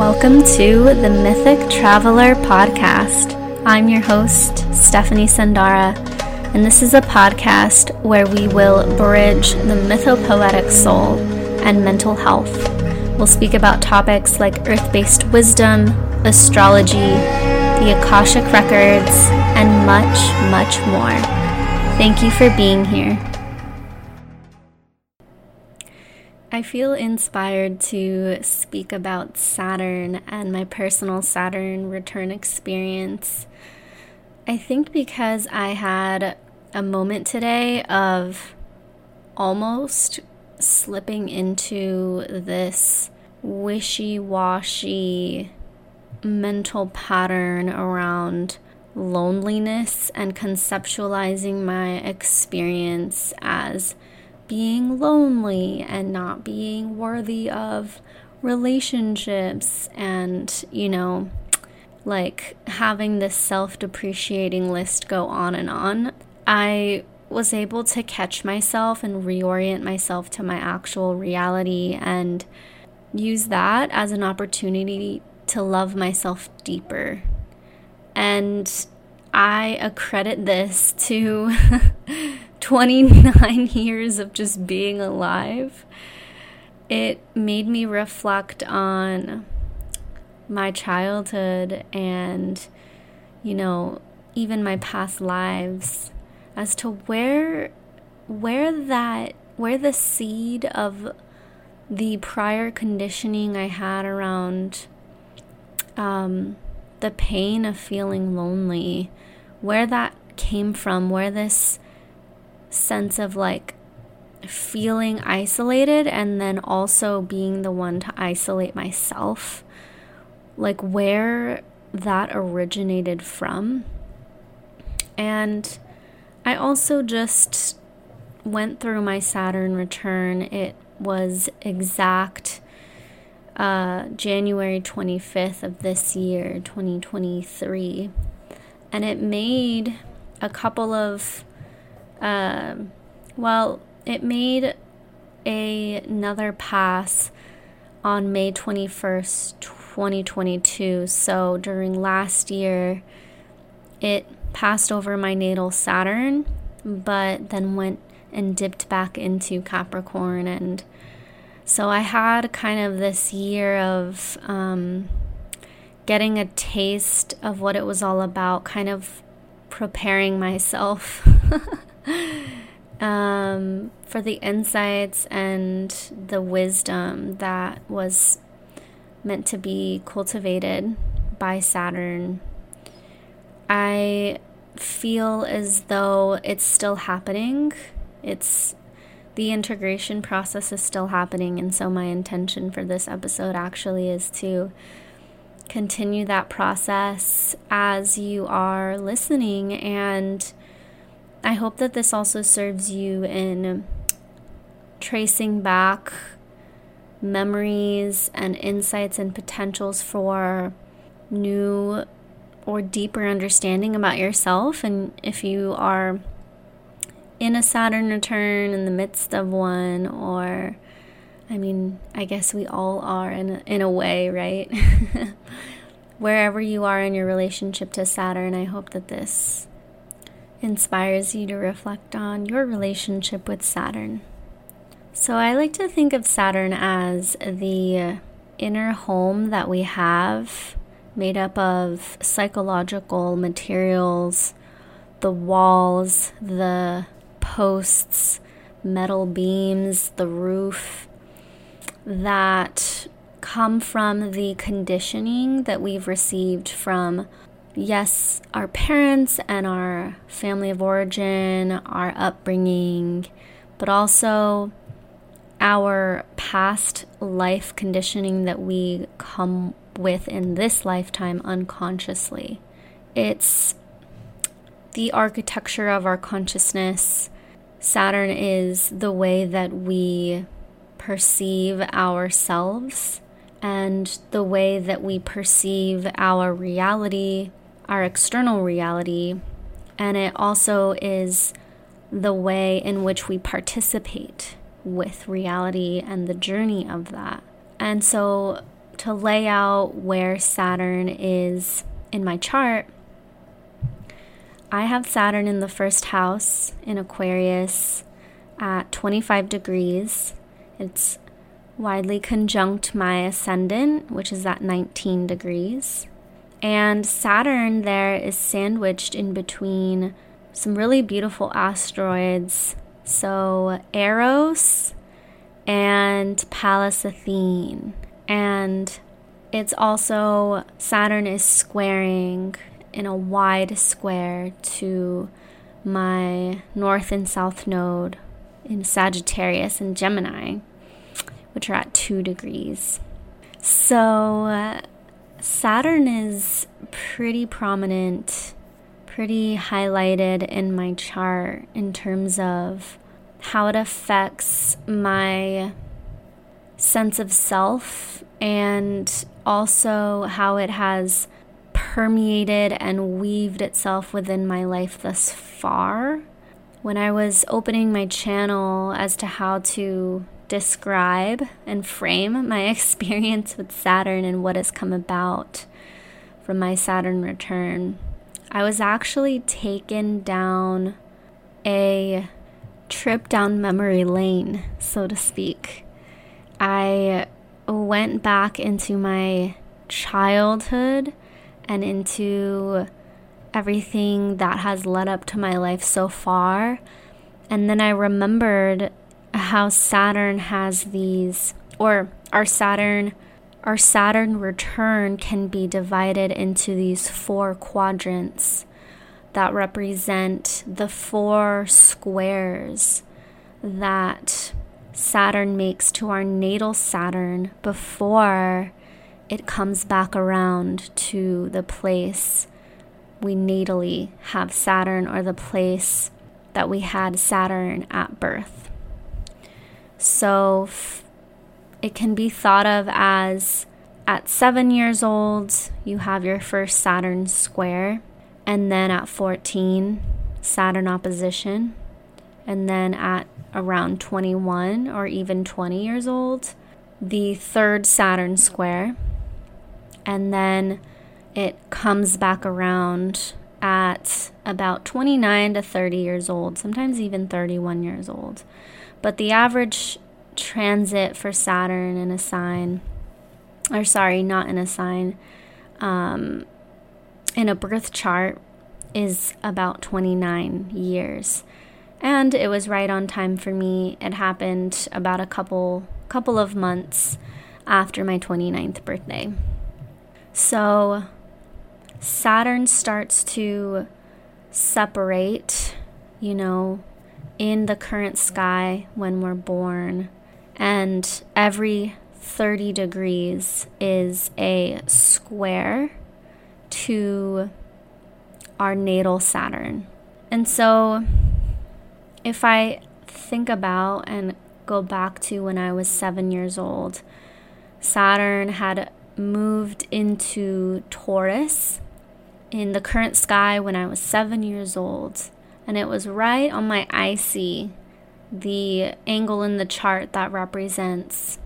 Welcome to the Mythic Traveler podcast. I'm your host, Stefanie Sundara, and this is a podcast where we will bridge the mythopoetic soul and mental health. We'll speak about topics like earth based wisdom, astrology, the Akashic Records, and much, much more. Thank you for being here. I feel inspired to speak about Saturn and my personal Saturn return experience. I think because I had a moment today of almost slipping into this wishy washy mental pattern around loneliness and conceptualizing my experience as being lonely and not being worthy of relationships and, you know, like having this self depreciating list go on and on, I was able to catch myself and reorient myself to my actual reality and use that as an opportunity to love myself deeper. And I accredit this to 29 years of just being alive, it made me reflect on my childhood and, you know, even my past lives as to where where that where the seed of the prior conditioning I had around um, the pain of feeling lonely, where that came from, where this sense of like feeling isolated and then also being the one to isolate myself, like where that originated from. And I also just went through my Saturn return. It was exact uh, January 25th of this year, 2023. And it made a couple of um, well, it made a, another pass on May 21st, 2022. So during last year, it passed over my natal Saturn, but then went and dipped back into Capricorn. And so I had kind of this year of um, getting a taste of what it was all about, kind of preparing myself um, for the insights and the wisdom that was meant to be cultivated by Saturn. I feel as though it's still happening. It's the integration process is still happening, and so my intention for this episode actually is to continue that process as you are listening and I hope that this also serves you in tracing back memories and insights and potentials for new or deeper understanding about yourself. And if you are in a Saturn return in the midst of one, or I mean, I guess we all are in a, in a way, right? Wherever you are in your relationship to Saturn, I hope that this inspires you to reflect on your relationship with Saturn. So, I like to think of Saturn as the inner home that we have, made up of psychological materials, the walls, the posts, metal beams, the roof that come from the conditioning that we've received from yes, our parents and our family of origin, our upbringing, but also our past life conditioning that we come with in this lifetime unconsciously. It's the architecture of our consciousness. Saturn is the way that we perceive ourselves and the way that we perceive our reality, our external reality, and it also is the way in which we participate with reality and the journey of that. And so to lay out where Saturn is in my chart, I have Saturn in the first house in Aquarius at 25 degrees. It's widely conjunct my ascendant, which is at 19 degrees. And Saturn there is sandwiched in between some really beautiful asteroids. So, Eros and Pallas Athene. And it's also, Saturn is squaring in a wide square to my north and south node in Sagittarius and Gemini, which are at two degrees. So, Saturn is pretty prominent, pretty highlighted in my chart in terms of how it affects my sense of self and also how it has permeated and weaved itself within my life thus far. When I was opening my channel as to how to describe and frame my experience with Saturn and what has come about from my Saturn return, I was actually taken down a trip down memory lane, so to speak. I went back into my childhood and into everything that has led up to my life so far. And then I remembered how Saturn has these, or our Saturn, our Saturn return can be divided into these four quadrants that represent the four squares that Saturn makes to our natal Saturn before it comes back around to the place we natally have Saturn or the place that we had Saturn at birth. So it can be thought of as at seven years old, you have your first Saturn square, and then at 14, Saturn opposition, and then at around 21 or even 20 years old, the third Saturn square, and then it comes back around at about 29 to 30 years old, sometimes even 31 years old. But the average transit for Saturn in a sign, or sorry, not in a sign, um, in a birth chart is about 29 years. And it was right on time for me. It happened about a couple couple of months after my 29th birthday. So Saturn starts to separate, you know, in the current sky when we're born. And every 30 degrees is a square to our natal Saturn. And so, if I think about and go back to when I was seven years old, Saturn had moved into Taurus in the current sky when I was seven years old and it was right on my IC, the angle in the chart that represents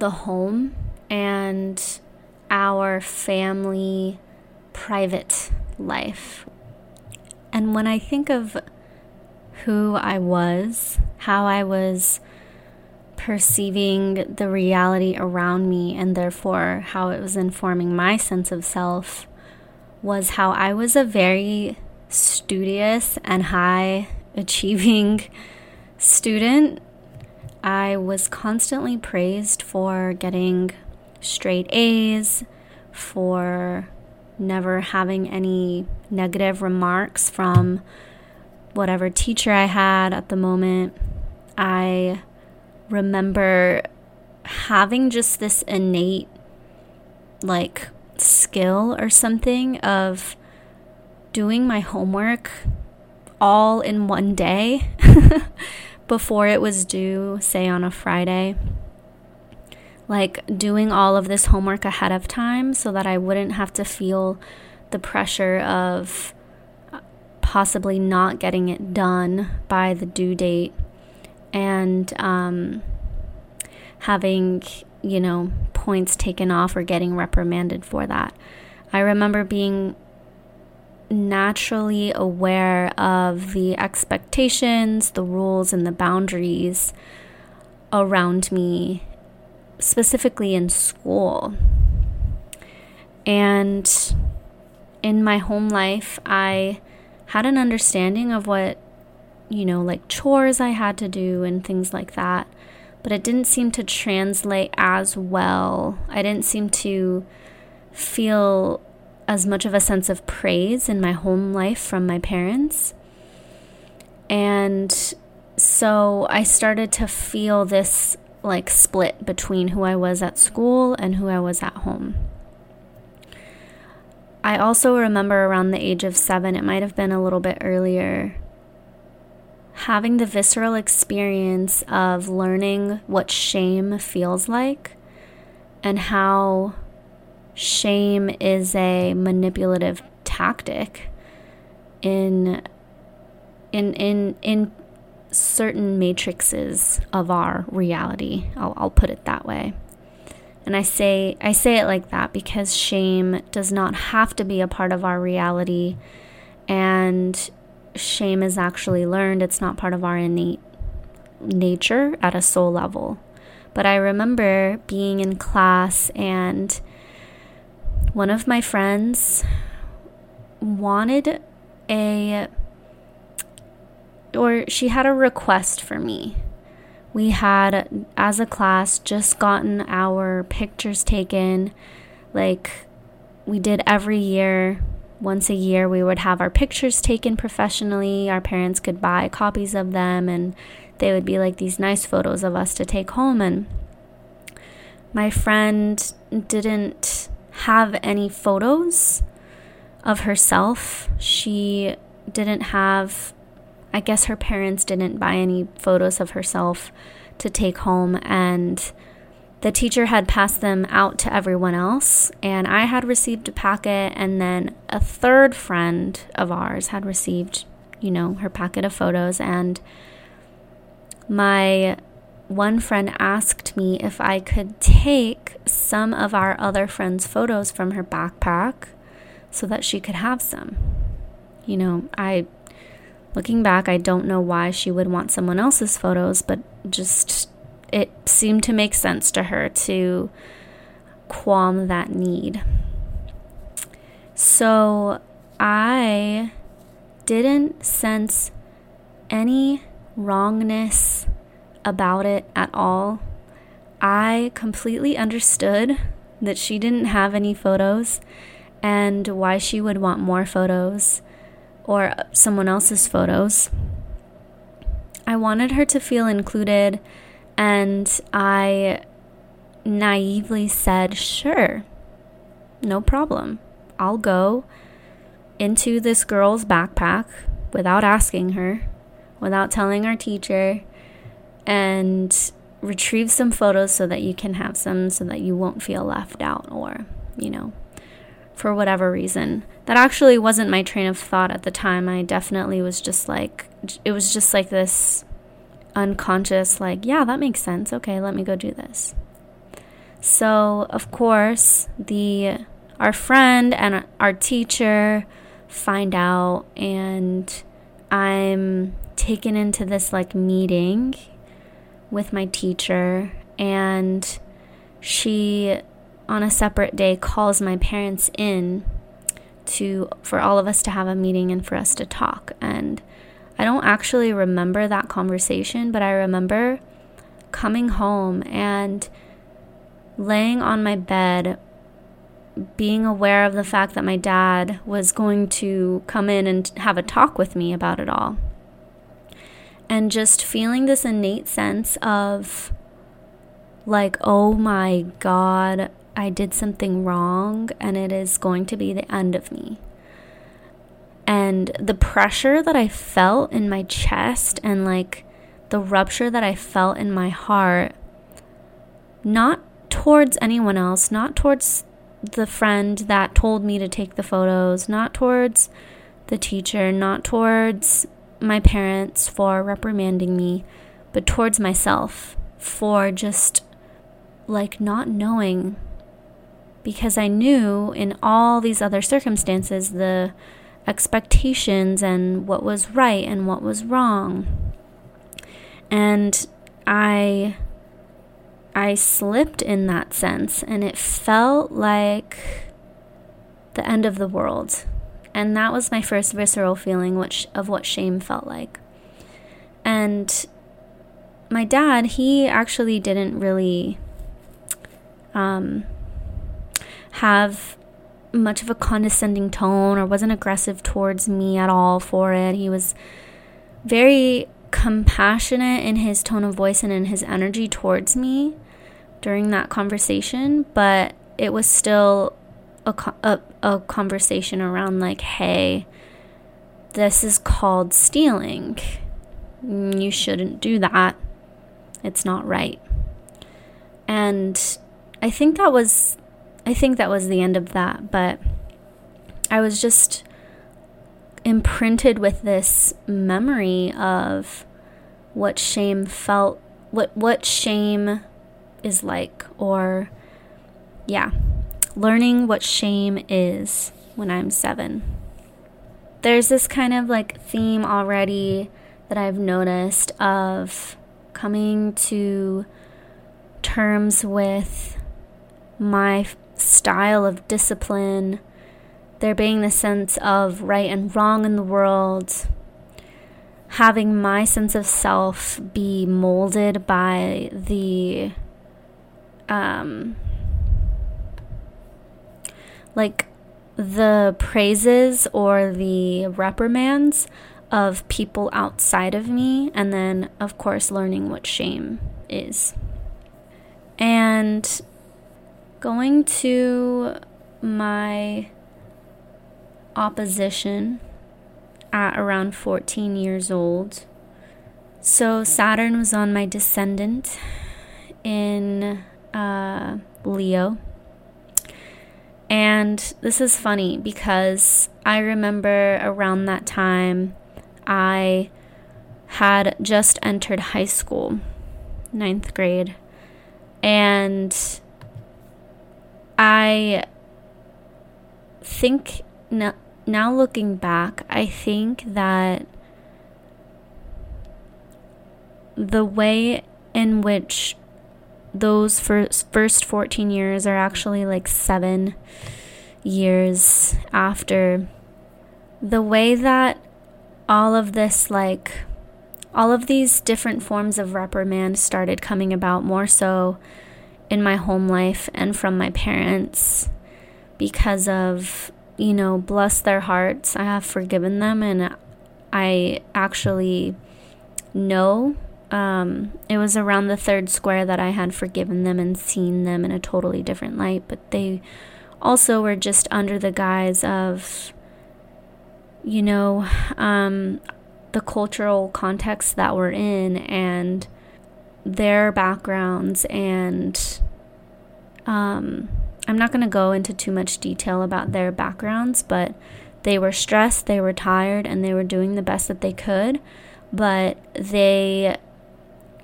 the home and our family private life. And when I think of who I was, how I was perceiving the reality around me, and therefore how it was informing my sense of self, was how I was a very studious and high achieving student. I was constantly praised for getting straight A's, for never having any negative remarks from whatever teacher I had at the moment. I remember having just this innate, like, skill or something of doing my homework all in one day before it was due, say on a Friday. Like doing all of this homework ahead of time so that I wouldn't have to feel the pressure of possibly not getting it done by the due date and um, having, you know, points taken off or getting reprimanded for that. I remember being naturally aware of the expectations, the rules, and the boundaries around me, specifically in school. And in my home life, I had an understanding of what, you know, like chores I had to do and things like that. But it didn't seem to translate as well. I didn't seem to feel as much of a sense of praise in my home life from my parents. And so I started to feel this like split between who I was at school and who I was at home. I also remember around the age of seven, it might have been a little bit earlier, having the visceral experience of learning what shame feels like and how shame is a manipulative tactic in in in in certain matrices of our reality. I'll, I'll put it that way. And I say I say it like that because shame does not have to be a part of our reality and shame is actually learned. It's not part of our innate nature at a soul level. But I remember being in class and one of my friends wanted a or she had a request for me we had, as a class, just gotten our pictures taken. Like we did every year. Once a year, we would have our pictures taken professionally. Our parents could buy copies of them, and they would be like these nice photos of us to take home. And my friend didn't have any photos of herself. She didn't have I guess her parents didn't buy any photos of herself to take home, and the teacher had passed them out to everyone else. And I had received a packet, and then a third friend of ours had received, you know, her packet of photos. And my one friend asked me if I could take some of our other friends' photos from her backpack so that she could have some. You know, I Looking back, I don't know why she would want someone else's photos, but just it seemed to make sense to her to qualm that need. So I didn't sense any wrongness about it at all. I completely understood that she didn't have any photos and why she would want more photos or someone else's photos. I wanted her to feel included, and I naively said, Sure, no problem. I'll go into this girl's backpack without asking her, without telling our teacher, and retrieve some photos so that you can have some so that you won't feel left out or, you know, for whatever reason. That actually wasn't my train of thought at the time. I definitely was just like, it was just like this unconscious, like, yeah, that makes sense. Okay, let me go do this. So, of course, the our friend and our teacher find out and I'm taken into this like meeting with my teacher and she on a separate day calls my parents in to for all of us to have a meeting and for us to talk. And I don't actually remember that conversation but I remember coming home and laying on my bed being aware of the fact that my dad was going to come in and have a talk with me about it all and just feeling this innate sense of like oh my god I did something wrong and it is going to be the end of me. And the pressure that I felt in my chest and like the rupture that I felt in my heart, not towards anyone else, not towards the friend that told me to take the photos, not towards the teacher, not towards my parents for reprimanding me, but towards myself for just like not knowing because I knew in all these other circumstances the expectations and what was right and what was wrong. And I I slipped in that sense and it felt like the end of the world. And that was my first visceral feeling which of what shame felt like. And my dad, he actually didn't really um, have much of a condescending tone or wasn't aggressive towards me at all for it. He was very compassionate in his tone of voice and in his energy towards me during that conversation, but it was still a, a, a conversation around, like, hey, this is called stealing. You shouldn't do that. It's not right. And I think that was I think that was the end of that, but I was just imprinted with this memory of what shame felt what what shame is like or yeah learning what shame is when i'm 7 there's this kind of like theme already that i've noticed of coming to terms with my style of discipline, there being the sense of right and wrong in the world, having my sense of self be molded by the um like the praises or the reprimands of people outside of me and then of course learning what shame is and going to my opposition at around 14 years old. So Saturn was on my descendant in uh, Leo. And this is funny because I remember around that time I had just entered high school, ninth grade. And I think now, now looking back, I think that the way in which those first, first 14 years are actually like seven years after the way that all of this, like, all of these different forms of reprimand started coming about more so in my home life and from my parents because of, you know, bless their hearts. I have forgiven them and I actually know um, it was around the third square that I had forgiven them and seen them in a totally different light, but they also were just under the guise of, you know, um, the cultural context that we're in and their backgrounds and um, I'm not going to go into too much detail about their backgrounds, but they were stressed, they were tired, and they were doing the best that they could, but they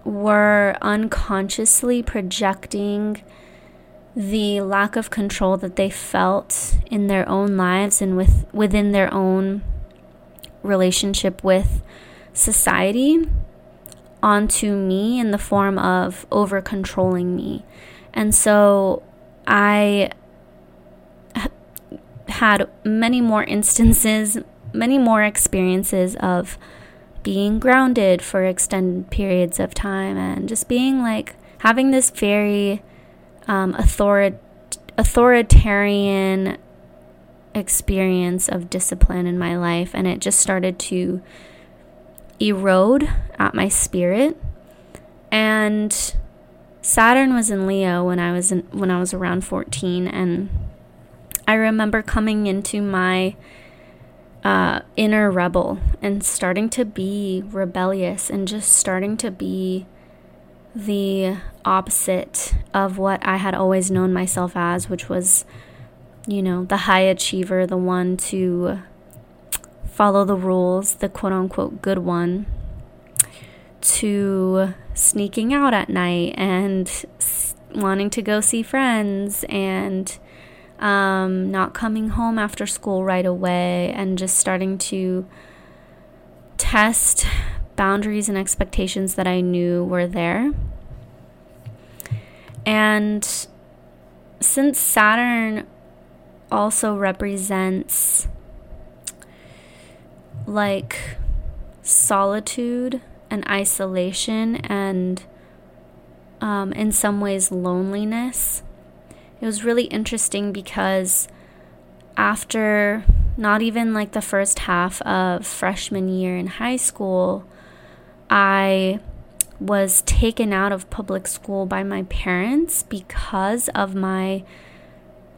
were unconsciously projecting the lack of control that they felt in their own lives and with within their own relationship with society onto me in the form of over controlling me. And so I had many more instances, many more experiences of being grounded for extended periods of time and just being like having this very um, author- authoritarian experience of discipline in my life. And it just started to erode at my spirit. And Saturn was in Leo when I was in, when I was around 14 and I remember coming into my uh, inner rebel and starting to be rebellious and just starting to be the opposite of what I had always known myself as, which was, you know, the high achiever, the one to follow the rules, the quote unquote good one, to sneaking out at night and wanting to go see friends and um, not coming home after school right away and just starting to test boundaries and expectations that I knew were there. And since Saturn also represents like solitude and isolation and um, in some ways loneliness. It was really interesting because after not even like the first half of freshman year in high school, I was taken out of public school by my parents because of my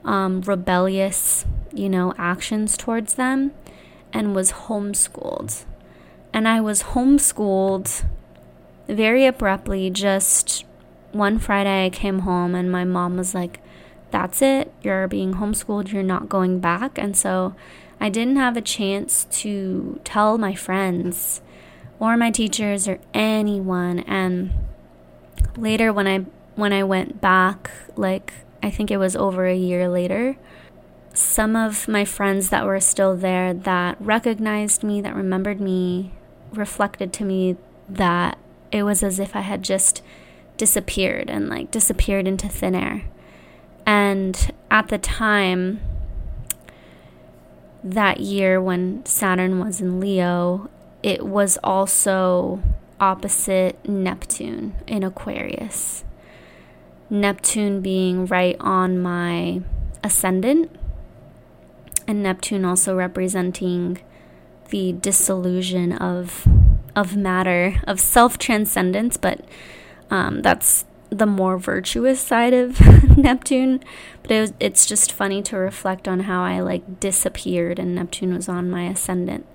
um, rebellious, you know, actions towards them and was homeschooled. And I was homeschooled very abruptly. Just one Friday, I came home and my mom was like, That's it. You're being homeschooled. You're not going back. And so I didn't have a chance to tell my friends or my teachers or anyone. And later, when I when I went back, like I think it was over a year later, some of my friends that were still there that recognized me, that remembered me, reflected to me that it was as if I had just disappeared and like disappeared into thin air. And at the time, that year when Saturn was in Leo, it was also opposite Neptune in Aquarius. Neptune being right on my ascendant, and Neptune also representing the dissolution of of matter, of self transcendence, but um, that's the more virtuous side of Neptune. But it was, it's just funny to reflect on how I like disappeared and Neptune was on my ascendant.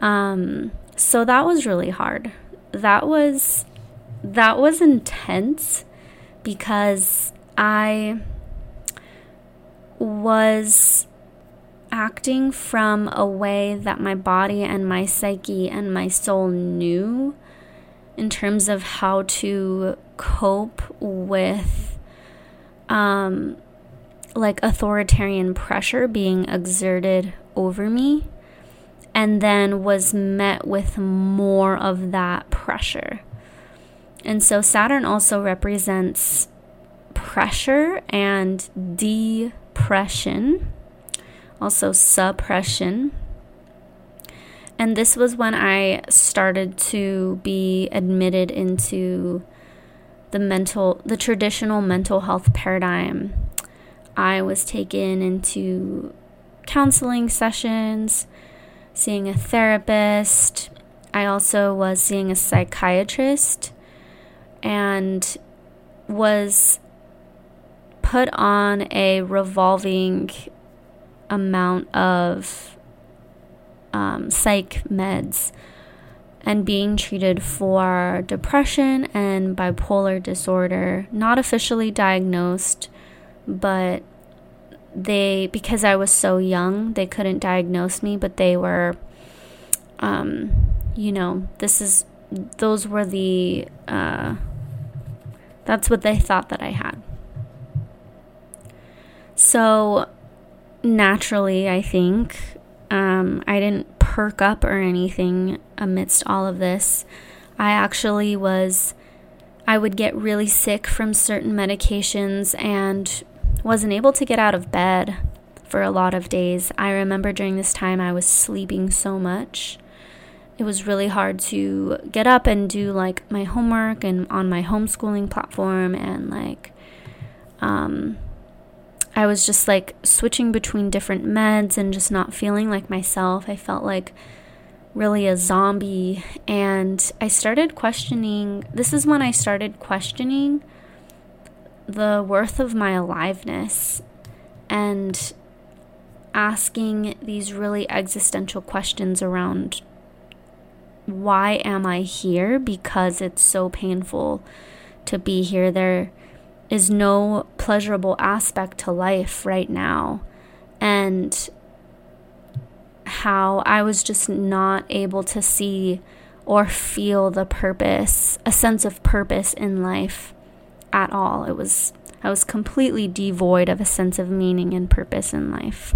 Um, so that was really hard. That was that was intense because I was acting from a way that my body and my psyche and my soul knew in terms of how to cope with um, like authoritarian pressure being exerted over me and then was met with more of that pressure. And so Saturn also represents pressure and depression also suppression. And this was when I started to be admitted into the mental, the traditional mental health paradigm. I was taken into counseling sessions, seeing a therapist. I also was seeing a psychiatrist and was put on a revolving amount of um, psych meds and being treated for depression and bipolar disorder, not officially diagnosed, but they, because I was so young, they couldn't diagnose me, but they were, um, you know, this is, those were the, uh, that's what they thought that I had. So naturally, I think. Um, I didn't perk up or anything amidst all of this. I actually was, I would get really sick from certain medications and wasn't able to get out of bed for a lot of days. I remember during this time I was sleeping so much. It was really hard to get up and do like my homework and on my homeschooling platform and like um, I was just like switching between different meds and just not feeling like myself. I felt like really a zombie. And I started questioning this is when I started questioning the worth of my aliveness and asking these really existential questions around why am I here? Because it's so painful to be here. There is no pleasurable aspect to life right now. And how I was just not able to see or feel the purpose, a sense of purpose in life at all. It was I was completely devoid of a sense of meaning and purpose in life.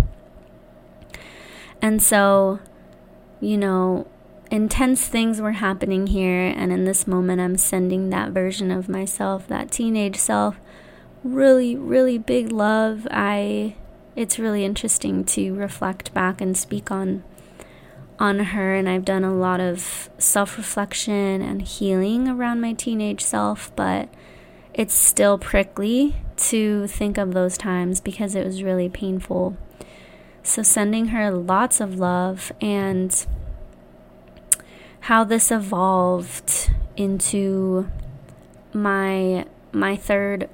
And so, you know, intense things were happening here and in this moment I'm sending that version of myself, that teenage self, really really big love. I it's really interesting to reflect back and speak on on her and I've done a lot of self-reflection and healing around my teenage self, but it's still prickly to think of those times because it was really painful. So sending her lots of love and how this evolved into my my third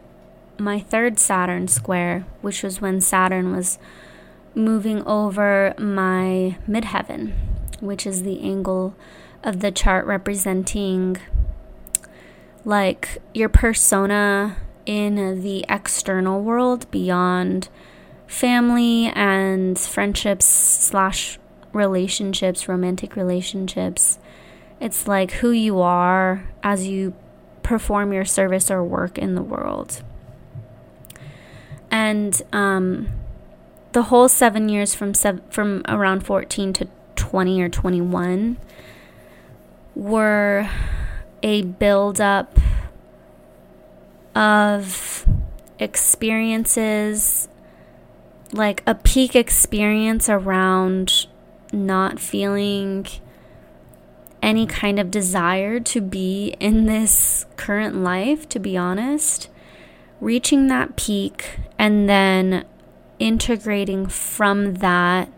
my third Saturn square, which was when Saturn was moving over my midheaven, which is the angle of the chart representing like your persona in the external world beyond family and friendships slash relationships romantic relationships. It's like who you are as you perform your service or work in the world and um, the whole seven years from from around 14 to 20 or 21 were a buildup of experiences like a peak experience around not feeling any kind of desire to be in this current life, to be honest. Reaching that peak and then integrating from that,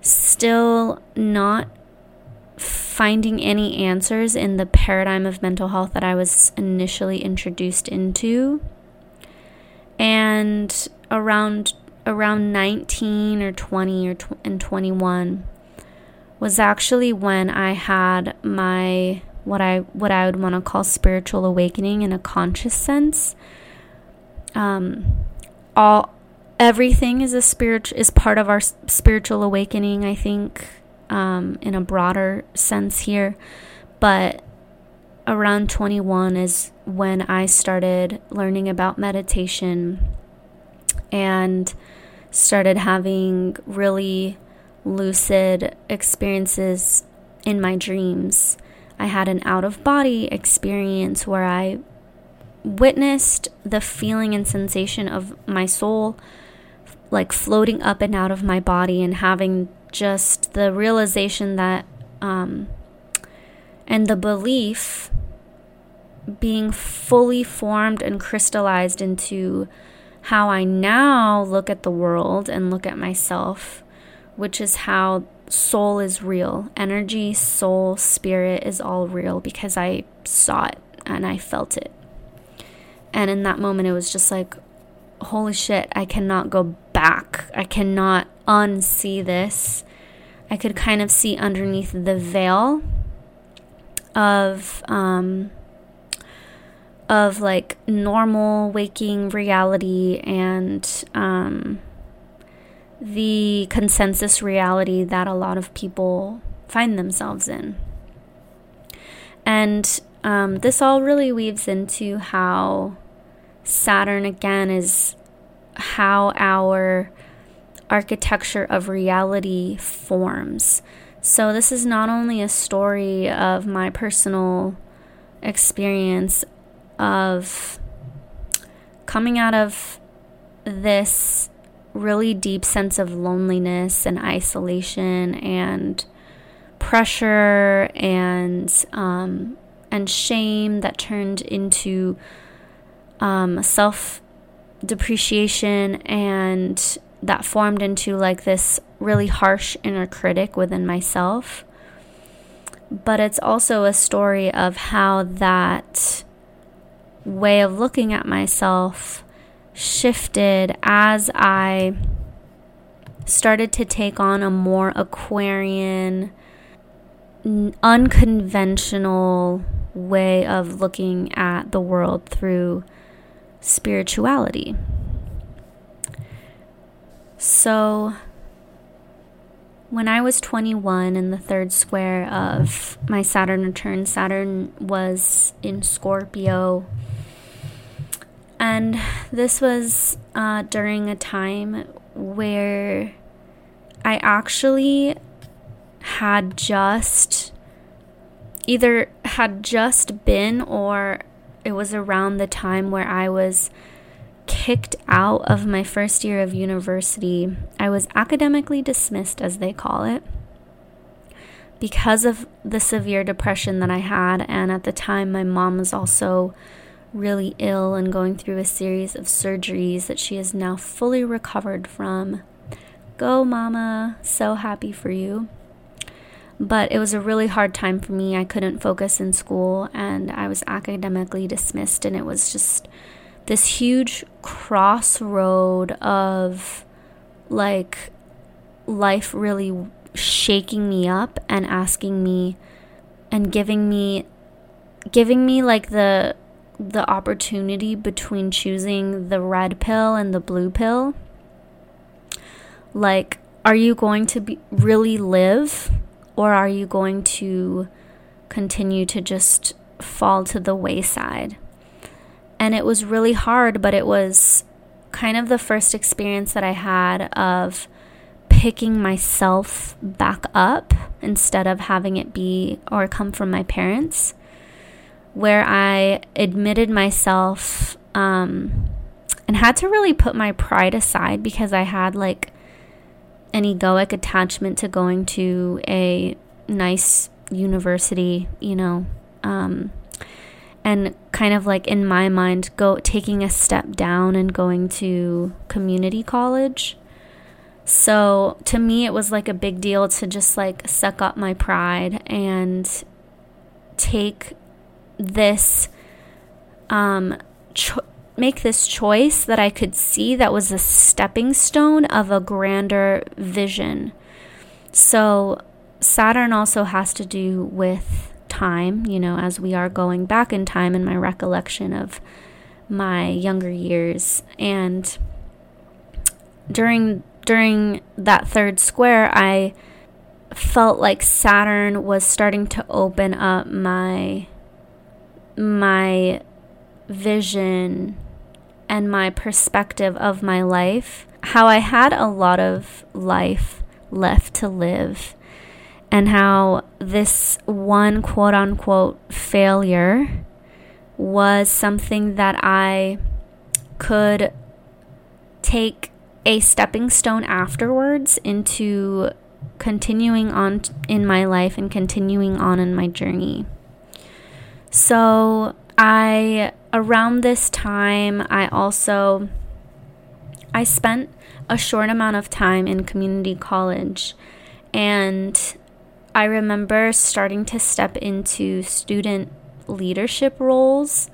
still not finding any answers in the paradigm of mental health that I was initially introduced into. And around around 19 or 20 or tw- and 21 was actually when I had my what I what I would want to call spiritual awakening in a conscious sense. Um, all everything is a spirit is part of our spiritual awakening. I think um, in a broader sense here, but around 21 is when I started learning about meditation and started having really lucid experiences in my dreams. I had an out of body experience where I witnessed the feeling and sensation of my soul like floating up and out of my body and having just the realization that um, and the belief being fully formed and crystallized into how I now look at the world and look at myself, which is how soul is real. Energy, soul, spirit is all real because I saw it and I felt it. And in that moment, it was just like, holy shit, I cannot go back. I cannot unsee this. I could kind of see underneath the veil of um, of like normal waking reality and um, the consensus reality that a lot of people find themselves in. And um, this all really weaves into how Saturn again is how our architecture of reality forms. So, this is not only a story of my personal experience of coming out of this really deep sense of loneliness and isolation and pressure and um, and shame that turned into um, self depreciation and that formed into like this really harsh inner critic within myself. But it's also a story of how that way of looking at myself shifted as I started to take on a more Aquarian, unconventional way of looking at the world through spirituality. So, when I was 21 in the third square of my Saturn return, Saturn was in Scorpio And this was uh, during a time where I actually had just either had just been or it was around the time where I was kicked out of my first year of university. I was academically dismissed, as they call it, because of the severe depression that I had. And at the time, my mom was also really ill and going through a series of surgeries that she is now fully recovered from. Go, Mama. So happy for you. But it was a really hard time for me. I couldn't focus in school and I was academically dismissed, and it was just this huge crossroad of like life really shaking me up and asking me and giving me giving me like the the opportunity between choosing the red pill and the blue pill like are you going to be really live or are you going to continue to just fall to the wayside? And it was really hard, but it was kind of the first experience that I had of picking myself back up instead of having it be or come from my parents, where I admitted myself um, and had to really put my pride aside because I had like an egoic attachment to going to a nice university, you know. Um, and kind of like in my mind go taking a step down and going to community college so to me it was like a big deal to just like suck up my pride and take this um cho- make this choice that I could see that was a stepping stone of a grander vision so Saturn also has to do with time, you know, as we are going back in time in my recollection of my younger years. And during during that third square, I felt like Saturn was starting to open up my my vision and my perspective of my life, how I had a lot of life left to live and how this one quote unquote failure was something that I could take a stepping stone afterwards into continuing on in my life and continuing on in my journey. So, I around this time I also I spent a short amount of time in community college and I remember starting to step into student leadership roles,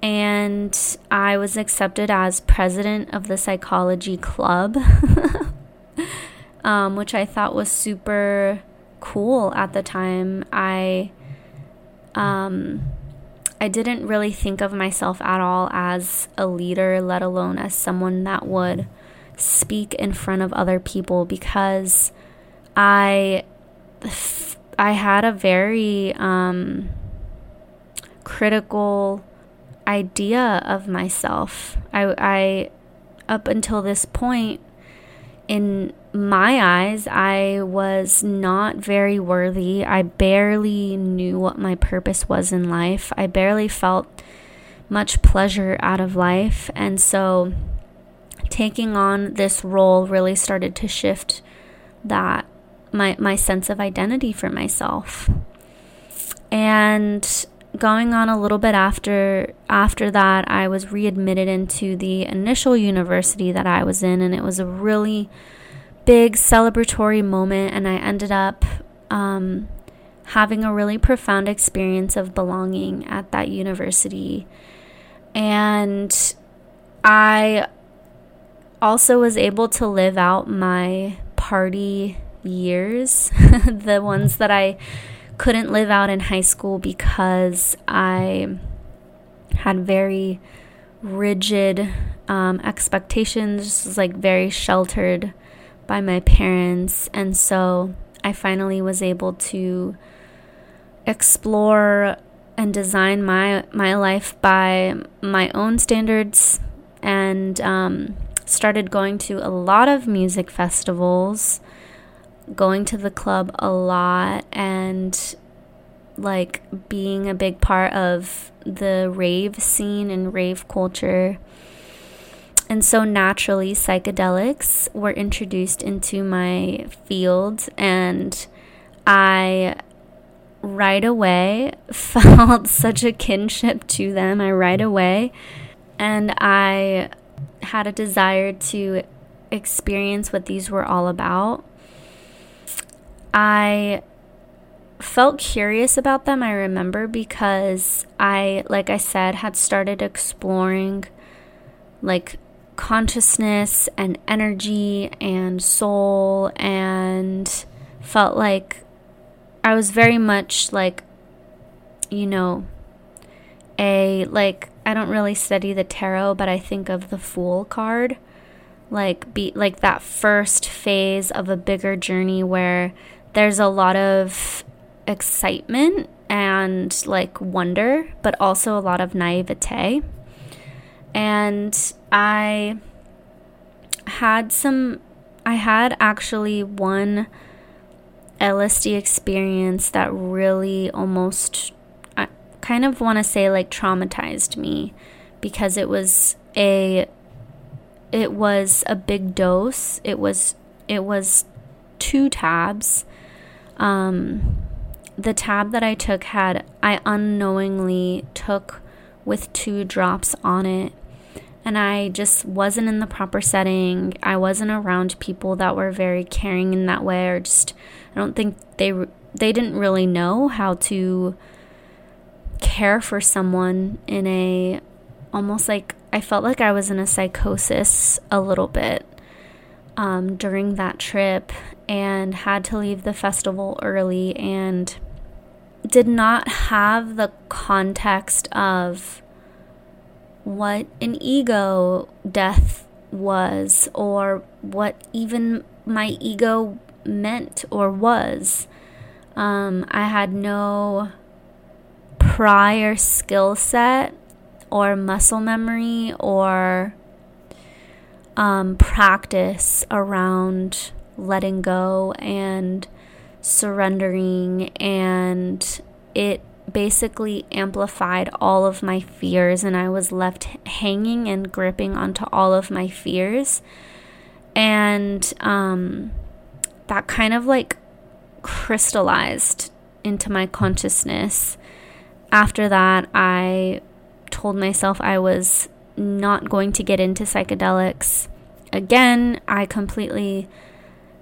and I was accepted as president of the psychology club, um, which I thought was super cool at the time. I um, I didn't really think of myself at all as a leader, let alone as someone that would speak in front of other people because I I had a very um, critical idea of myself. I, I, up until this point, in my eyes, I was not very worthy. I barely knew what my purpose was in life. I barely felt much pleasure out of life. And so, taking on this role really started to shift that my my sense of identity for myself. And going on a little bit after after that, I was readmitted into the initial university that I was in, and it was a really big celebratory moment. And I ended up um, having a really profound experience of belonging at that university, and I also was able to live out my party years, the ones that I couldn't live out in high school because I had very rigid um, expectations, like very sheltered by my parents. And so I finally was able to explore and design my my life by my own standards and um, started going to a lot of music festivals, going to the club a lot, and like being a big part of the rave scene and rave culture. And so naturally, psychedelics were introduced into my field, and I right away felt such a kinship to them. I right away, and I had a desire to experience what these were all about. I felt curious about them, I remember, because I, like I said, had started exploring like consciousness and energy and soul and felt like I was very much like, you know, a like I don't really study the tarot, but I think of the Fool card, like be like that first phase of a bigger journey where there's a lot of excitement and like wonder, but also a lot of naivete. And I had some, I had actually one LSD experience that really almost, I kind of want to say like traumatized me because it was a, it was a big dose. It was, it was two tabs. Um, the tab that I took had, I unknowingly took with two drops on it. And I just wasn't in the proper setting. I wasn't around people that were very caring in that way, or just, I don't think they, they didn't really know how to care for someone in a almost like I felt like I was in a psychosis a little bit um, during that trip and had to leave the festival early and did not have the context of what an ego death was or what even my ego meant or was. Um, I had no prior skill set or muscle memory or um, practice around letting go and surrendering and it basically amplified all of my fears and I was left hanging and gripping onto all of my fears. And um, that kind of like crystallized into my consciousness. After that I told myself I was not going to get into psychedelics again. I completely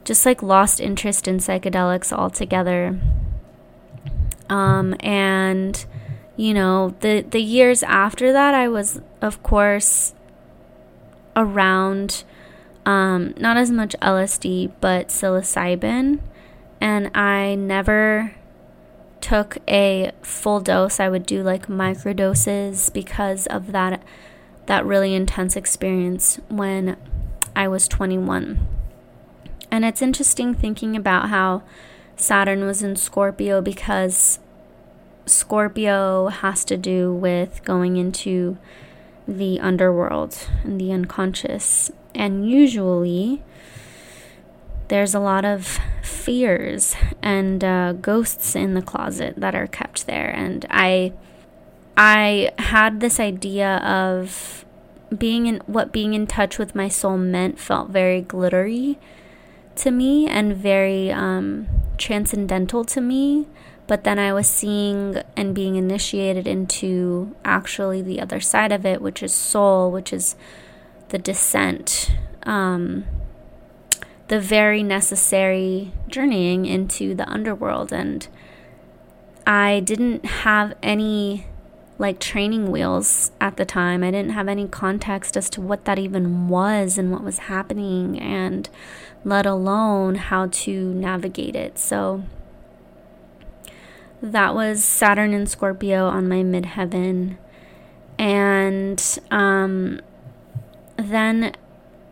just like lost interest in psychedelics altogether. Um, and you know, the the years after that, I was, of course, around um, not as much LSD, but psilocybin, and I never took a full dose. I would do like micro doses because of that that really intense experience when I was 21. And it's interesting thinking about how Saturn was in Scorpio because Scorpio has to do with going into the underworld and the unconscious. And usually, there's a lot of fears and uh, ghosts in the closet that are kept there. And I, I had this idea of being in what being in touch with my soul meant felt very glittery to me and very um, transcendental to me. But then I was seeing and being initiated into actually the other side of it, which is soul, which is the descent, um, the very necessary journeying into the underworld. And I didn't have any like training wheels at the time. I didn't have any context as to what that even was and what was happening, and let alone how to navigate it. So that was Saturn and Scorpio on my midheaven. And um, then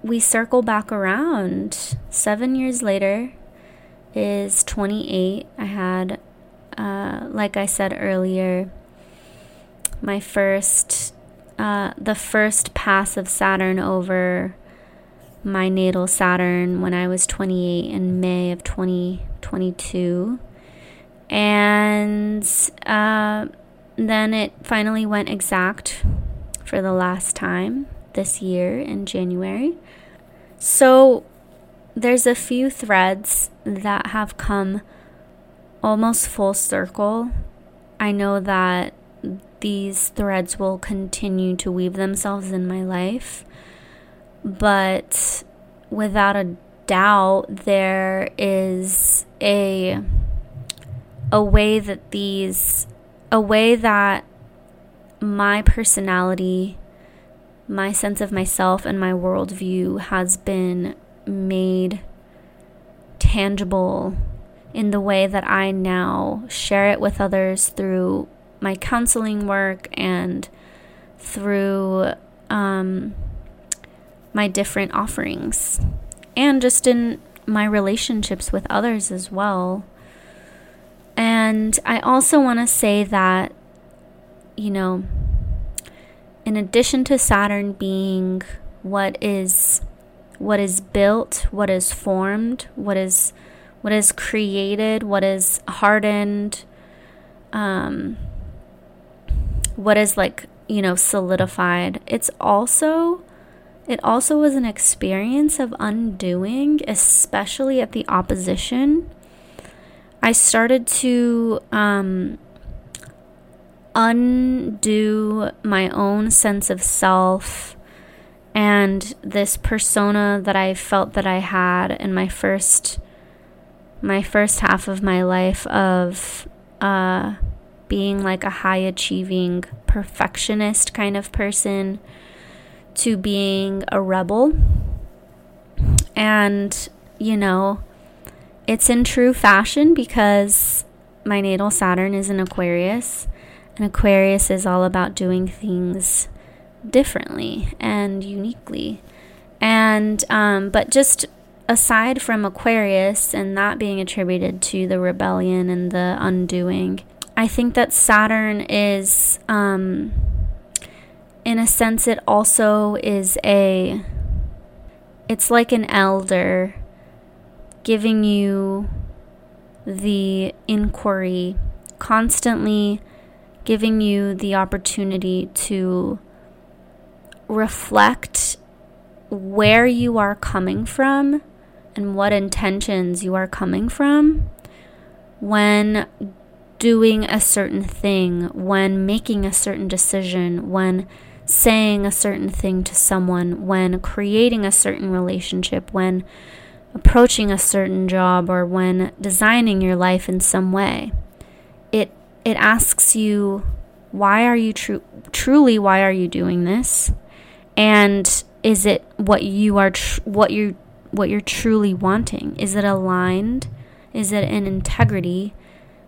we circle back around. Seven years later is 28. I had, uh, like I said earlier, my first uh, the first pass of Saturn over my natal Saturn when I was 28 in May of 2022. And uh, then it finally went exact for the last time this year in January. So there's a few threads that have come almost full circle. I know that these threads will continue to weave themselves in my life, but without a doubt, there is a a way that these a way that my personality, my sense of myself, and my worldview has been made tangible in the way that I now share it with others through my counseling work and through um, my different offerings and just in my relationships with others as well. And I also want to say that, you know, in addition to Saturn being what is what is built, what is formed, what is what is created, what is hardened, um, what is like, you know, solidified. It's also it also was an experience of undoing, especially at the opposition. I started to um, undo my own sense of self and this persona that I felt that I had in my first my first half of my life of uh, being like a high achieving perfectionist kind of person to being a rebel. And, you know, it's in true fashion because my natal Saturn is in Aquarius, and Aquarius is all about doing things differently and uniquely. And, um, but just aside from Aquarius and that being attributed to the rebellion and the undoing, I think that Saturn is, um, in a sense, it also is a, it's like an elder giving you the inquiry, constantly giving you the opportunity to reflect where you are coming from and what intentions you are coming from when doing a certain thing, when making a certain decision, when saying a certain thing to someone, when creating a certain relationship, when approaching a certain job, or when designing your life in some way. It it asks you why are you tru- truly why are you doing this? And is it what you are tr- what you what you're truly wanting? Is it aligned? Is it in integrity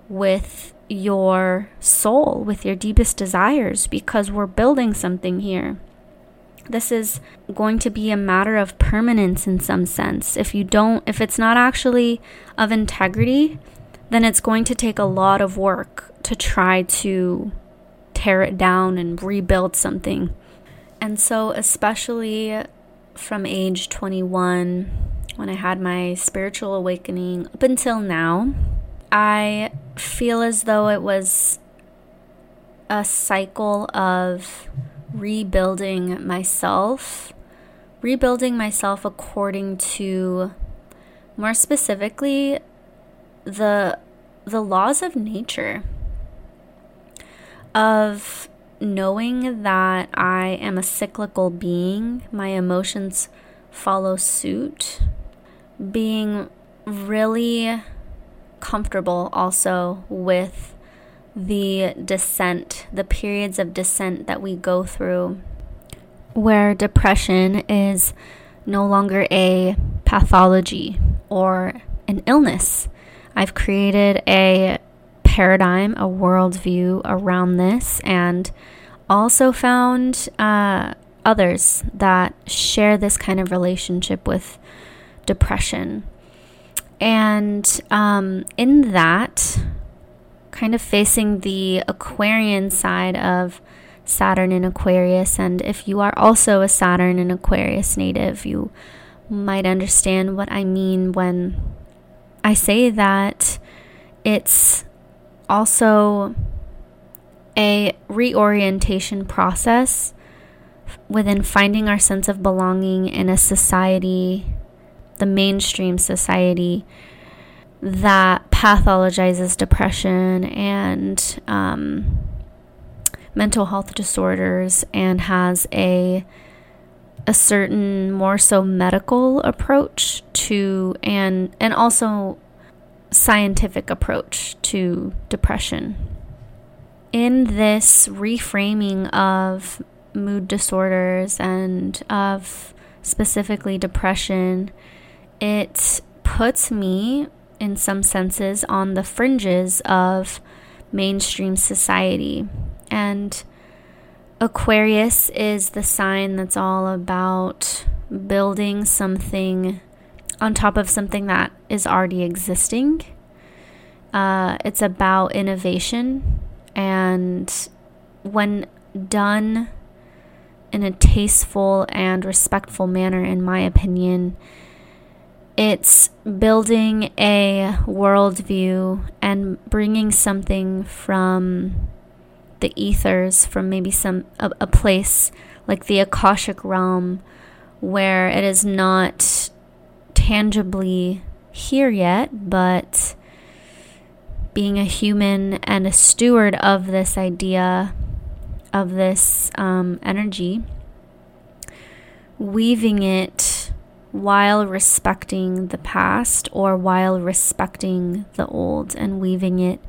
with your soul, with your deepest desires? Because we're building something here. This is going to be a matter of permanence in some sense. If you don't, if it's not actually of integrity, then it's going to take a lot of work to try to tear it down and rebuild something. And so, especially from age 21 when I had my spiritual awakening up until now, I feel as though it was a cycle of rebuilding myself, rebuilding myself according to more specifically the the laws of nature of knowing that I am a cyclical being, my emotions follow suit, being really comfortable also with the descent, the periods of descent that we go through, where depression is no longer a pathology or an illness. I've created a paradigm, a worldview around this, and also found uh, others that share this kind of relationship with depression. And um, in that, kind of facing the Aquarian side of Saturn in Aquarius. And if you are also a Saturn in Aquarius native, you might understand what I mean when I say that it's also a reorientation process within finding our sense of belonging in a society, the mainstream society, that pathologizes depression and um, mental health disorders and has a a certain more so medical approach to and and also scientific approach to depression. In this reframing of mood disorders and of specifically depression, it puts me in some senses on the fringes of mainstream society. And Aquarius is the sign that's all about building something on top of something that is already existing. Uh, it's about innovation, and when done in a tasteful and respectful manner, in my opinion, it's building a worldview and bringing something from the ethers, from maybe some a, a place like the Akashic realm, where it is not tangibly here yet, but being a human and a steward of this idea, of this um, energy, weaving it while respecting the past or while respecting the old and weaving it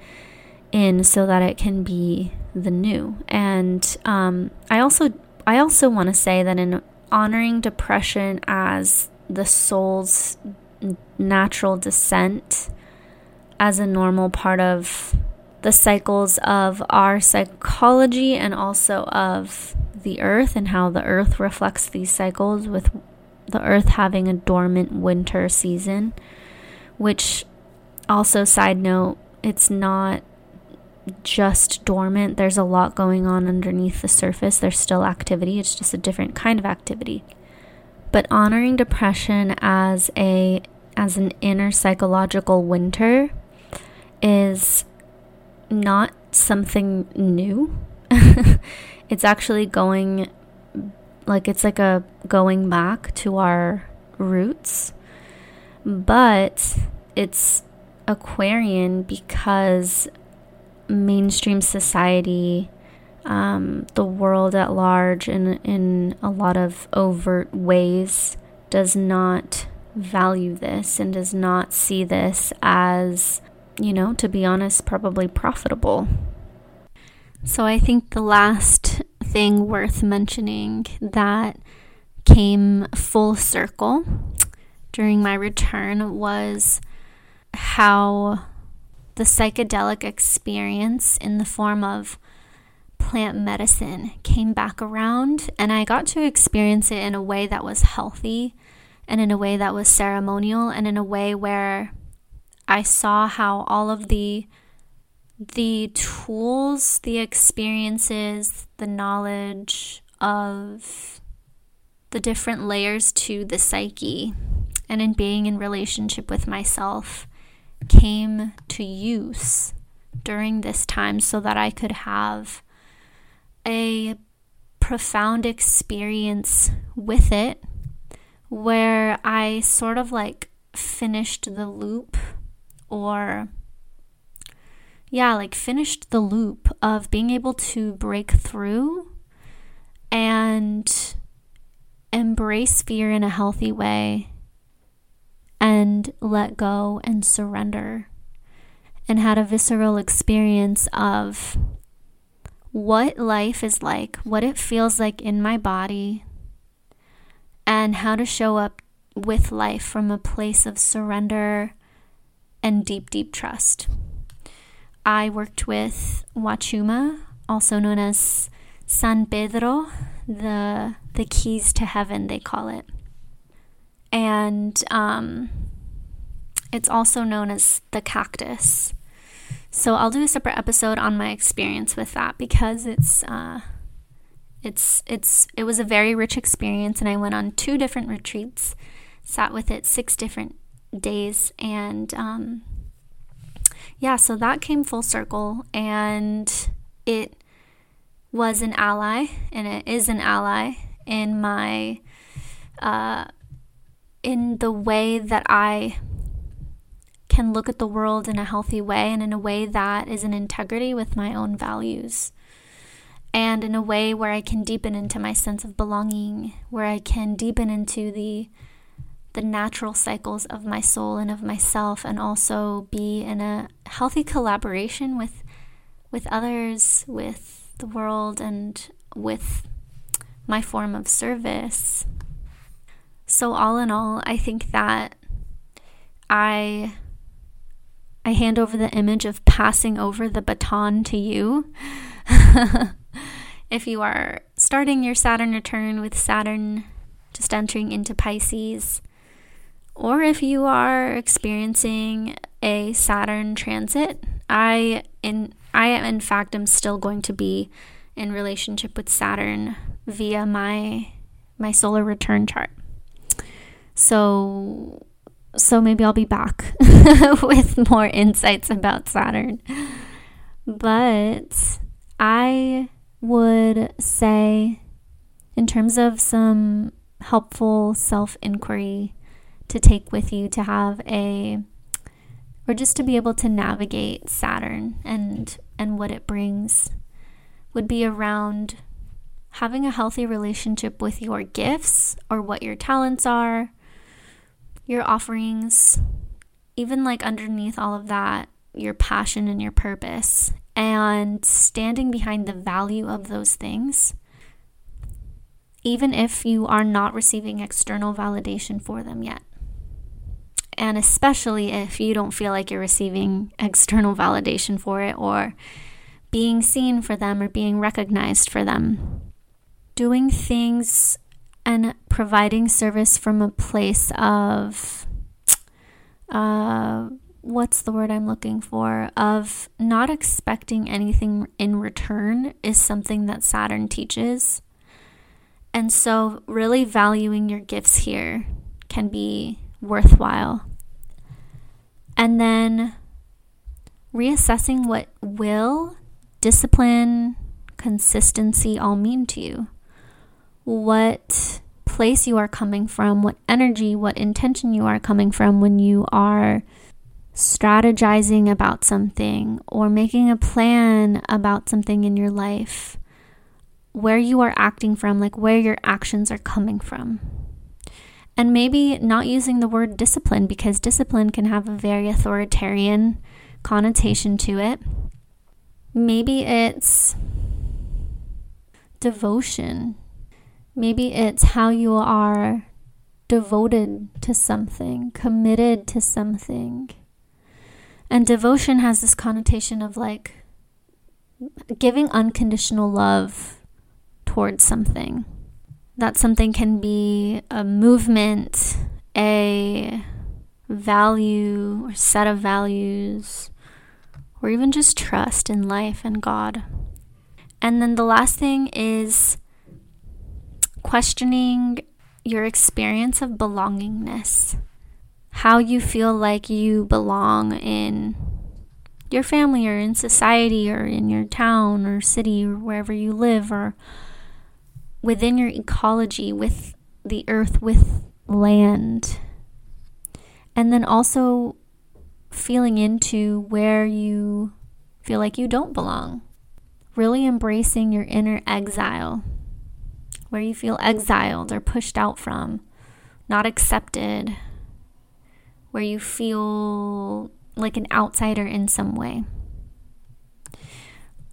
in so that it can be the new. And um, I also I also want to say that in honoring depression as the soul's natural descent as a normal part of the cycles of our psychology and also of the earth and how the earth reflects these cycles with the earth having a dormant winter season, which also, side note, it's not just dormant. There's a lot going on underneath the surface. There's still activity, it's just a different kind of activity. But honoring depression as a as an inner psychological winter is not something new. it's actually going like it's like a going back to our roots. But it's Aquarian because mainstream society, um, the world at large, in, in a lot of overt ways, does not value this and does not see this as, you know, to be honest, probably profitable. So I think the last thing worth mentioning that came full circle during my return was how the psychedelic experience in the form of plant medicine came back around, and I got to experience it in a way that was healthy and in a way that was ceremonial and in a way where I saw how all of the the tools, the experiences, the knowledge of the different layers to the psyche and in being in relationship with myself came to use during this time so that I could have a profound experience with it where I sort of like finished the loop or yeah, like finished the loop of being able to break through and embrace fear in a healthy way and let go and surrender and had a visceral experience of what life is like, what it feels like in my body, and how to show up with life from a place of surrender and deep, deep trust. I worked with Wachuma, also known as San Pedro, the the keys to heaven they call it. And um, it's also known as the cactus. So I'll do a separate episode on my experience with that because it's uh, It's it's it was a very rich experience and I went on two different retreats, sat with it six different days and um yeah, so that came full circle and it was an ally and it is an ally in my uh in the way that I can look at the world in a healthy way and in a way that is in integrity with my own values. And in a way where I can deepen into my sense of belonging, where I can deepen into the the natural cycles of my soul and of myself and also be in a healthy collaboration with with others, with the world and with my form of service. So all in all, I think that I I hand over the image of passing over the baton to you. if you are starting your Saturn return with Saturn just entering into Pisces, or if you are experiencing a Saturn transit, I in I in fact am still going to be in relationship with Saturn via my my solar return chart. So so maybe I'll be back with more insights about Saturn. But I would say, in terms of some helpful self inquiry to take with you to have a or just to be able to navigate Saturn and and what it brings would be around having a healthy relationship with your gifts or what your talents are your offerings, even like underneath all of that, your passion and your purpose, and standing behind the value of those things, even if you are not receiving external validation for them yet. And especially if you don't feel like you're receiving external validation for it or being seen for them or being recognized for them. Doing things and providing service from a place of uh, what's the word I'm looking for? Of not expecting anything in return is something that Saturn teaches. And so, really valuing your gifts here can be worthwhile. And then reassessing what will, discipline, consistency all mean to you what place you are coming from, what energy, what intention you are coming from when you are strategizing about something or making a plan about something in your life, where you are acting from, like where your actions are coming from. And maybe not using the word discipline because discipline can have a very authoritarian connotation to it. Maybe it's devotion Maybe it's how you are devoted to something, committed to something. And devotion has this connotation of like giving unconditional love towards something. That something can be a movement, a value or set of values, or even just trust in life and God. And then the last thing is questioning your experience of belongingness, how you feel like you belong in your family or in society or in your town or city or wherever you live or within your ecology with the earth, with land. And then also feeling into where you feel like you don't belong. Really embracing your inner exile where you feel exiled or pushed out from, not accepted, where you feel like an outsider in some way.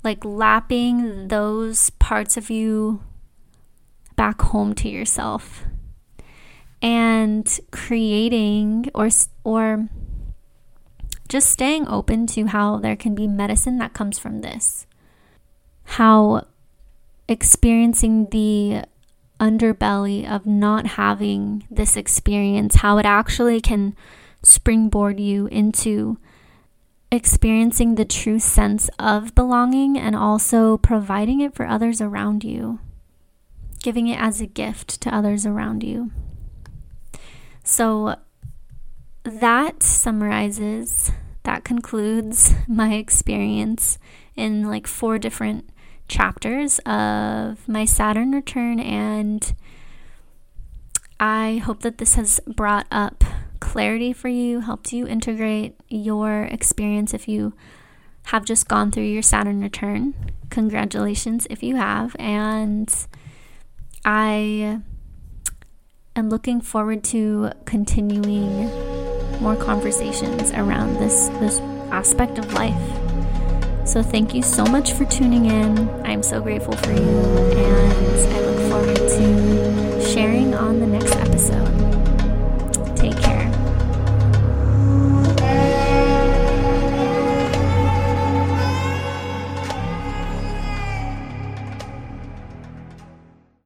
Like lapping those parts of you back home to yourself and creating or or just staying open to how there can be medicine that comes from this. How experiencing the underbelly of not having this experience, how it actually can springboard you into experiencing the true sense of belonging and also providing it for others around you. Giving it as a gift to others around you. So that summarizes, that concludes my experience in like four different chapters of my Saturn return. And I hope that this has brought up clarity for you, helped you integrate your experience if you have just gone through your Saturn return. Congratulations if you have. And I am looking forward to continuing more conversations around this this aspect of life. So thank you so much for tuning in. I'm so grateful for you and I look forward to